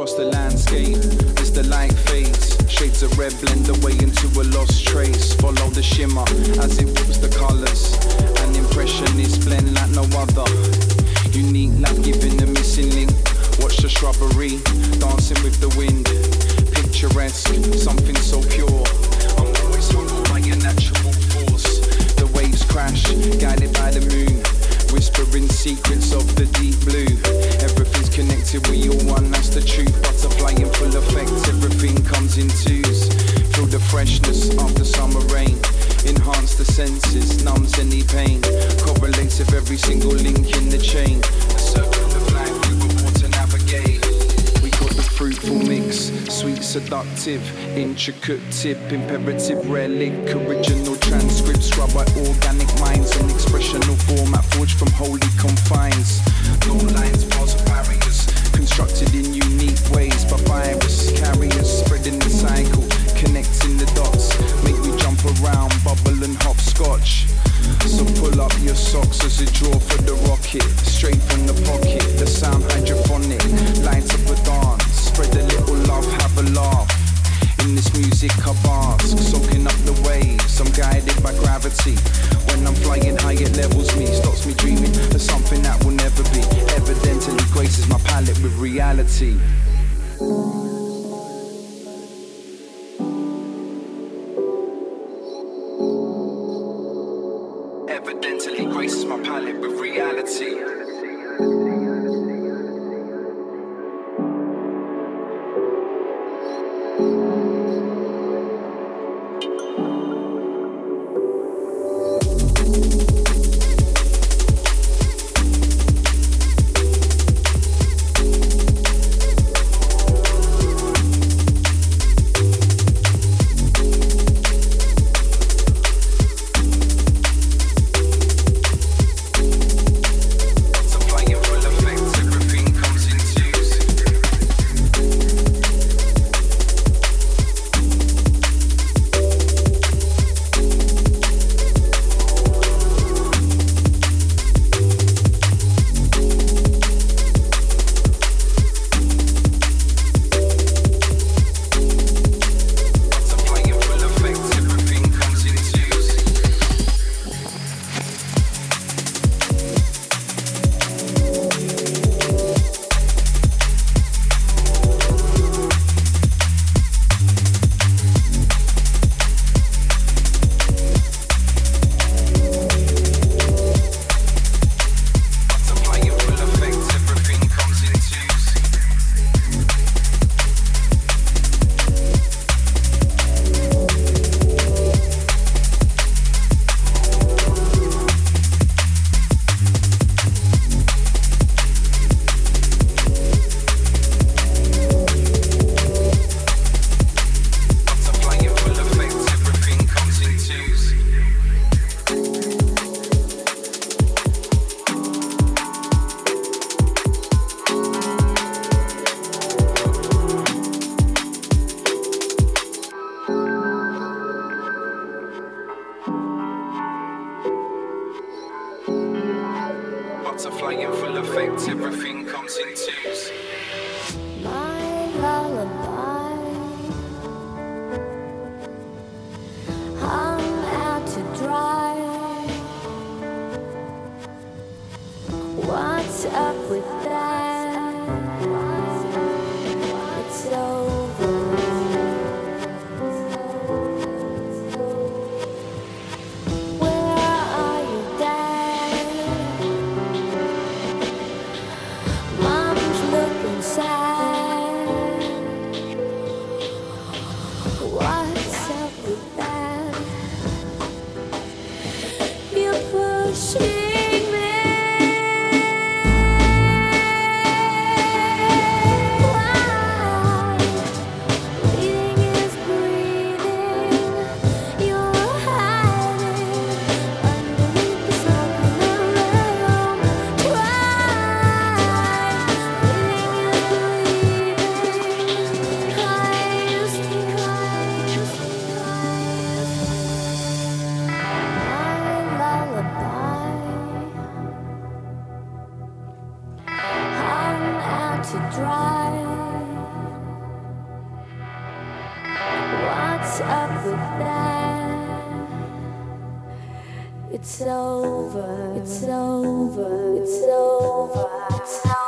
across the landscape as the light fades. Shades of red blend away into a lost trace. Follow the shimmer as it whips the colors. An impressionist blend like no other. Unique, like giving the missing link. Watch the shrubbery dancing with the wind. Picturesque, something so pure. I'm always humbled by your natural force. The waves crash, guided by the moon. Whispering secrets of the deep blue. Everything's connected, we all one, that's the truth. Butterfly in full effect, everything comes in twos. Feel the freshness of the summer rain. Enhance the senses, numbs any pain. Correlates with every single link in the chain. Fruitful mix, sweet, seductive, intricate tip, imperative, relic, original transcript, scrub by organic minds, and expressional format forged from holy confines. No lines, bars, barriers, constructed in unique ways by virus carriers, spreading the cycle, connecting the dots, make me jump around, bubble and hopscotch. So pull up your socks as a draw for the rocket, are flying full effect, everything comes in twos. It's over. It's over. It's over. It's over.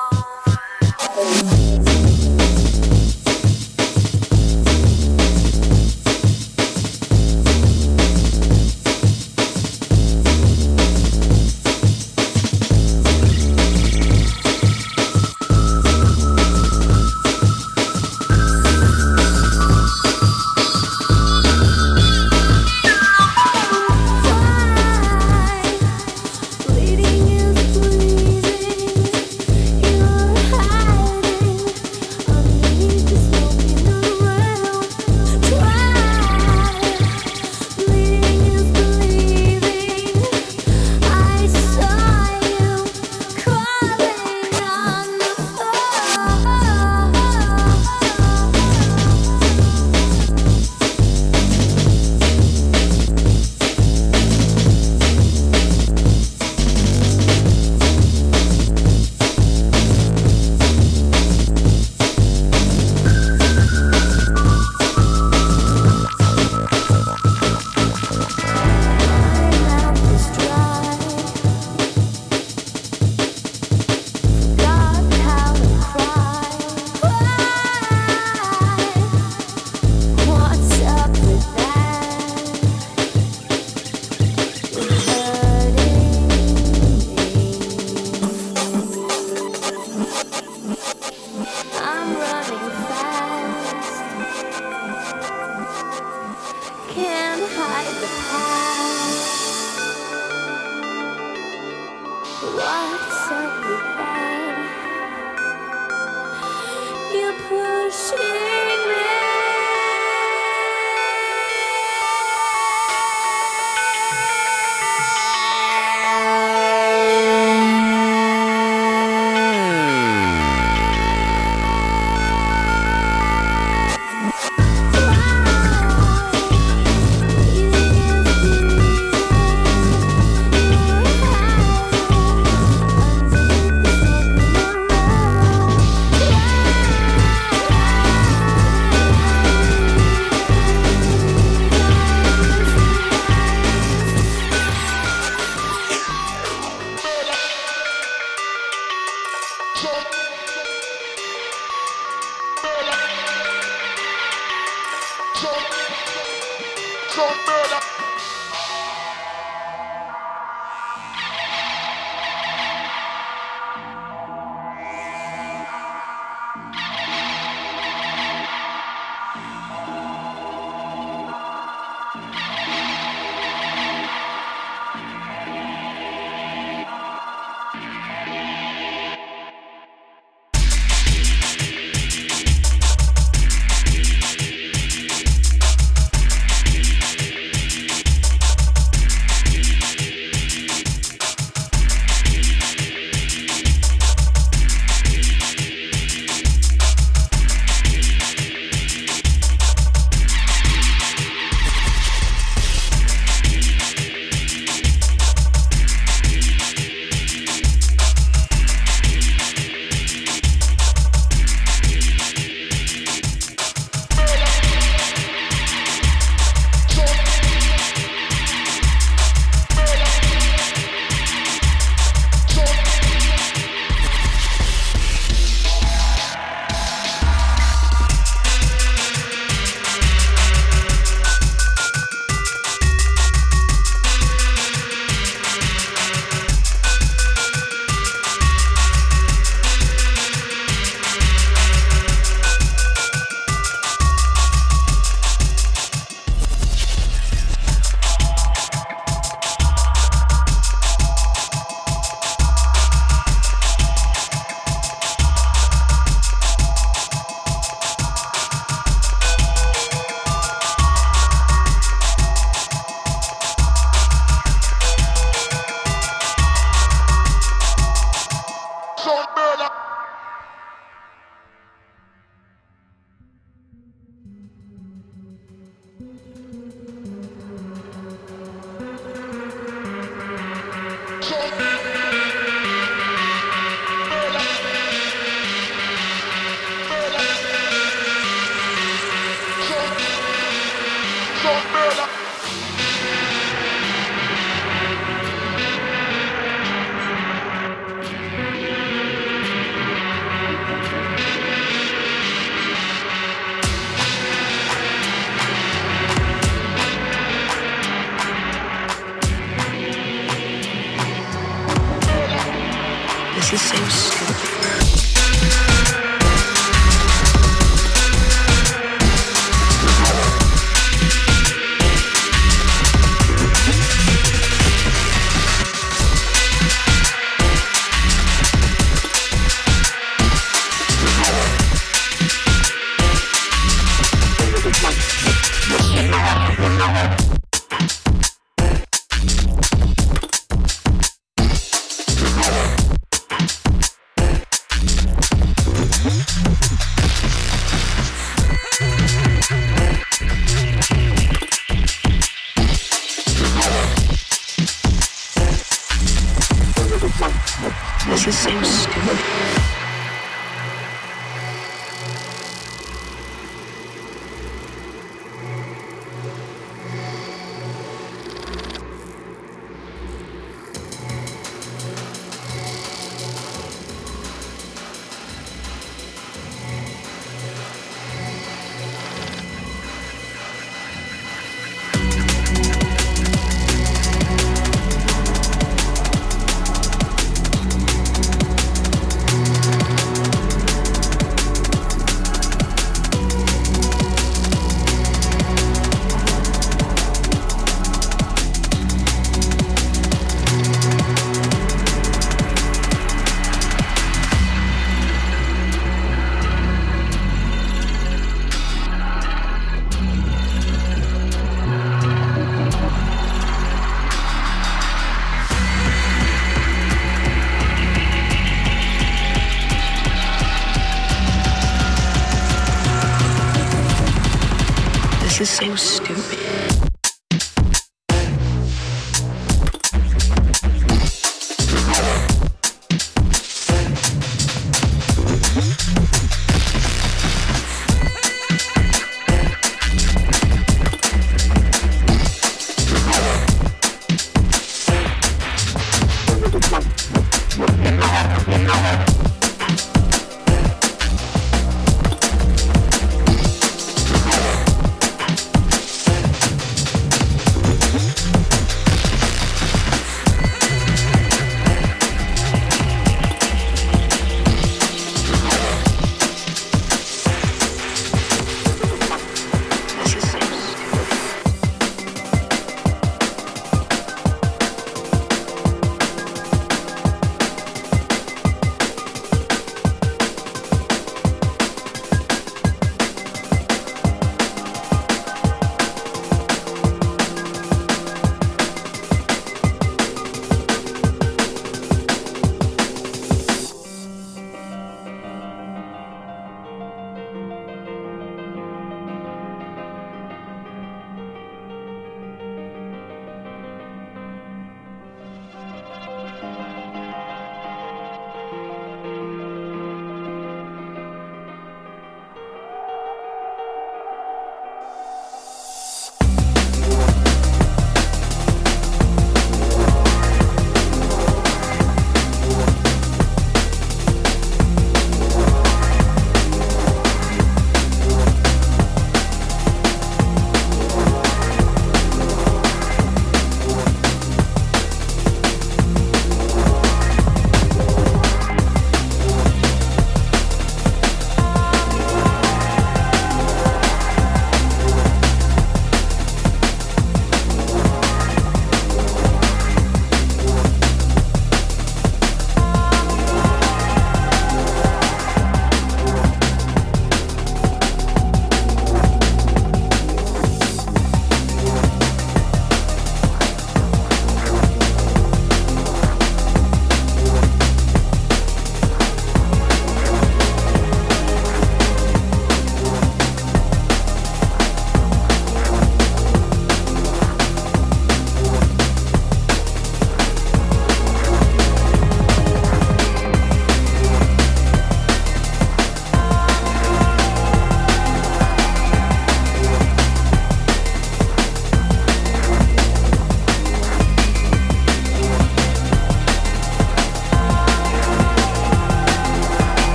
Excuse me.